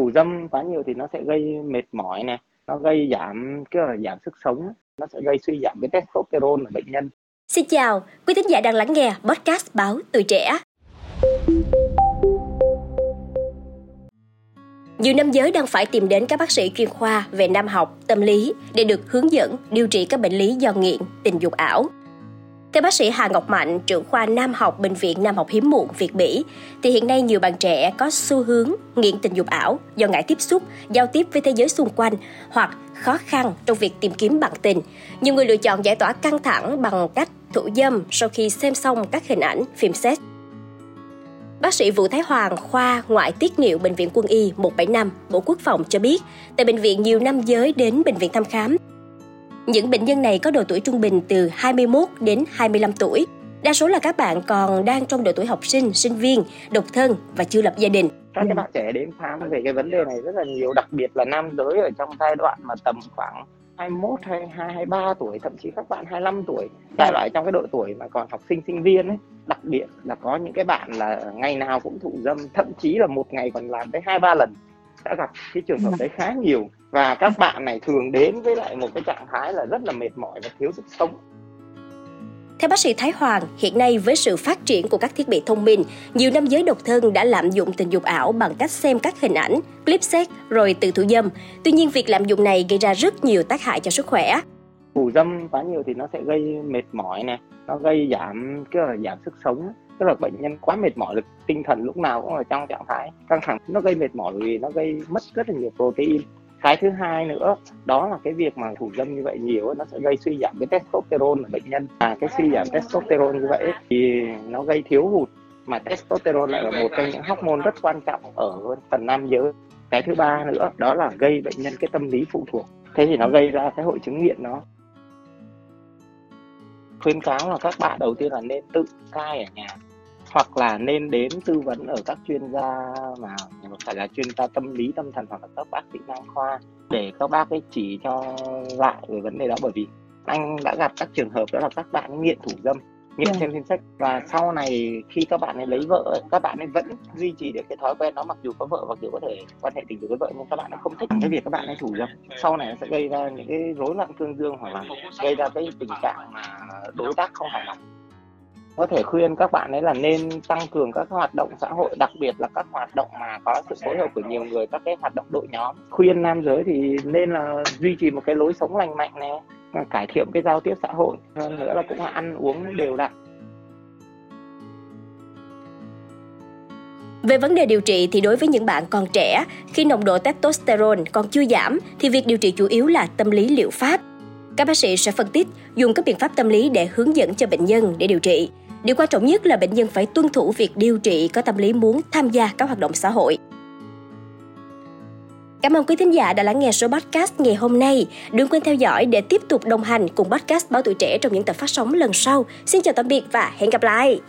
phù dâm quá nhiều thì nó sẽ gây mệt mỏi này nó gây giảm cái là giảm sức sống nó sẽ gây suy giảm cái testosterone ở bệnh nhân Xin chào, quý thính giả đang lắng nghe podcast báo Tuổi Trẻ. Nhiều nam giới đang phải tìm đến các bác sĩ chuyên khoa về nam học, tâm lý để được hướng dẫn điều trị các bệnh lý do nghiện, tình dục ảo. Theo bác sĩ Hà Ngọc Mạnh, trưởng khoa nam học Bệnh viện Nam học Hiếm muộn Việt Mỹ, thì hiện nay nhiều bạn trẻ có xu hướng nghiện tình dục ảo do ngại tiếp xúc, giao tiếp với thế giới xung quanh hoặc khó khăn trong việc tìm kiếm bạn tình. Nhiều người lựa chọn giải tỏa căng thẳng bằng cách thủ dâm sau khi xem xong các hình ảnh phim sex. Bác sĩ Vũ Thái Hoàng, khoa ngoại tiết niệu Bệnh viện Quân y 175, Bộ Quốc phòng cho biết, tại bệnh viện nhiều nam giới đến bệnh viện thăm khám. Những bệnh nhân này có độ tuổi trung bình từ 21 đến 25 tuổi. Đa số là các bạn còn đang trong độ tuổi học sinh, sinh viên, độc thân và chưa lập gia đình. các cái bạn trẻ đến khám về cái vấn đề này rất là nhiều đặc biệt là nam giới ở trong giai đoạn mà tầm khoảng 21 hay 23 tuổi thậm chí các bạn 25 tuổi giai đoạn trong cái độ tuổi mà còn học sinh sinh viên ấy đặc biệt là có những cái bạn là ngày nào cũng thụ dâm thậm chí là một ngày còn làm tới hai ba lần đã gặp cái trường hợp đấy khá nhiều và các bạn này thường đến với lại một cái trạng thái là rất là mệt mỏi và thiếu sức sống Theo bác sĩ Thái Hoàng, hiện nay với sự phát triển của các thiết bị thông minh, nhiều nam giới độc thân đã lạm dụng tình dục ảo bằng cách xem các hình ảnh, clip sex rồi tự thủ dâm. Tuy nhiên, việc lạm dụng này gây ra rất nhiều tác hại cho sức khỏe. thủ dâm quá nhiều thì nó sẽ gây mệt mỏi này nó gây giảm cái là giảm sức sống tức là bệnh nhân quá mệt mỏi lực tinh thần lúc nào cũng ở trong trạng thái căng thẳng. Nó gây mệt mỏi vì nó gây mất rất là nhiều protein. Cái thứ hai nữa, đó là cái việc mà thủ dâm như vậy nhiều nó sẽ gây suy giảm cái testosterone ở bệnh nhân. Và cái suy giảm testosterone như vậy thì nó gây thiếu hụt, mà testosterone lại là một trong những hormone rất quan trọng ở phần nam giới. Cái thứ ba nữa, đó là gây bệnh nhân cái tâm lý phụ thuộc. Thế thì nó gây ra cái hội chứng nghiện nó. Khuyến cáo là các bạn đầu tiên là nên tự cai ở nhà hoặc là nên đến tư vấn ở các chuyên gia mà phải là chuyên gia tâm lý tâm thần hoặc là các bác sĩ nam khoa để các bác ấy chỉ cho lại về vấn đề đó. Bởi vì anh đã gặp các trường hợp đó là các bạn nghiện thủ dâm nghiện Vâng. xem phim sách. Và sau này khi các bạn ấy lấy vợ các bạn ấy vẫn duy trì được cái thói quen đó mặc dù có vợ mặc dù có thể quan hệ tình dục với vợ nhưng các bạn ấy không thích cái việc các bạn ấy thủ dâm. Sau này nó sẽ gây ra những cái rối loạn cương dương hoặc là gây ra cái tình trạng mà đối tác không hài lòng có thể khuyên các bạn ấy là nên tăng cường các hoạt động xã hội đặc biệt là các hoạt động mà có sự phối hợp của nhiều người các cái hoạt động đội nhóm. Khuyên nam giới thì nên là duy trì một cái lối sống lành mạnh này cải thiện cái giao tiếp xã hội. Hơn nữa là cũng là ăn uống đều đặn. Về vấn đề điều trị thì đối với những bạn còn trẻ, khi nồng độ testosterone còn chưa giảm thì việc điều trị chủ yếu là tâm lý liệu pháp. Các bác sĩ sẽ phân tích, dùng các biện pháp tâm lý để hướng dẫn cho bệnh nhân để điều trị. Điều quan trọng nhất là bệnh nhân phải tuân thủ việc điều trị có tâm lý muốn tham gia các hoạt động xã hội. Cảm ơn quý thính giả đã lắng nghe số podcast ngày hôm nay. Đừng quên theo dõi để tiếp tục đồng hành cùng podcast Báo Tuổi Trẻ trong những tập phát sóng lần sau. Xin chào tạm biệt và hẹn gặp lại!